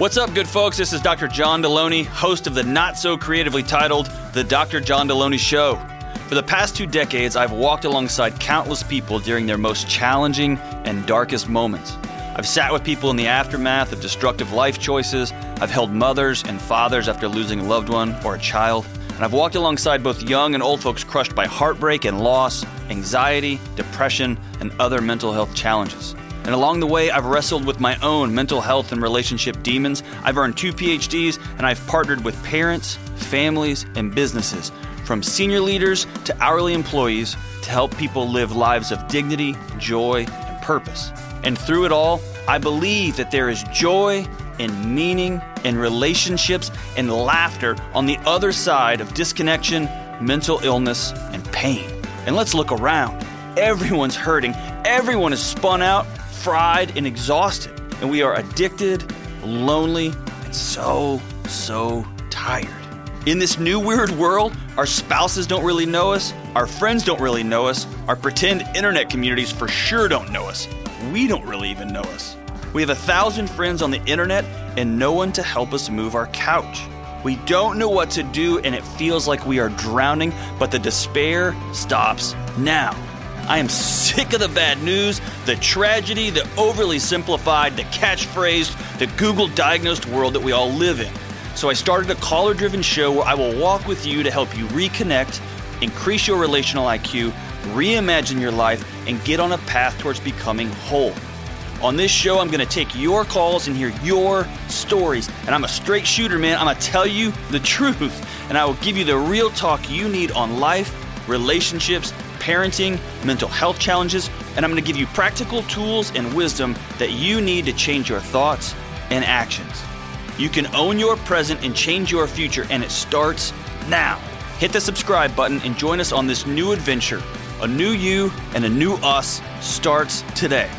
What's up, good folks? This is Dr. John Delony, host of the not so creatively titled The Dr. John Delony Show. For the past two decades, I've walked alongside countless people during their most challenging and darkest moments. I've sat with people in the aftermath of destructive life choices. I've held mothers and fathers after losing a loved one or a child. And I've walked alongside both young and old folks crushed by heartbreak and loss, anxiety, depression, and other mental health challenges. And along the way, I've wrestled with my own mental health and relationship demons. I've earned two PhDs, and I've partnered with parents, families, and businesses, from senior leaders to hourly employees, to help people live lives of dignity, joy, and purpose. And through it all, I believe that there is joy and meaning and relationships and laughter on the other side of disconnection, mental illness, and pain. And let's look around. Everyone's hurting, everyone is spun out fried, and exhausted. And we are addicted, lonely, and so, so tired. In this new weird world, our spouses don't really know us, our friends don't really know us, our pretend internet communities for sure don't know us. We don't really even know us. We have a thousand friends on the internet and no one to help us move our couch. We don't know what to do and it feels like we are drowning, but the despair stops now. I am sick of the bad news, the tragedy, the overly simplified, the catchphrase, the Google diagnosed world that we all live in. So I started a caller driven show where I will walk with you to help you reconnect, increase your relational IQ, reimagine your life, and get on a path towards becoming whole. On this show, I'm going to take your calls and hear your stories. And I'm a straight shooter, man. I'm going to tell you the truth. And I will give you the real talk you need on life, relationships, parenting, mental health challenges, and I'm going to give you practical tools and wisdom that you need to change your thoughts and actions. You can own your present and change your future, and it starts now. Hit the subscribe button and join us on this new adventure. A new you and a new us starts today.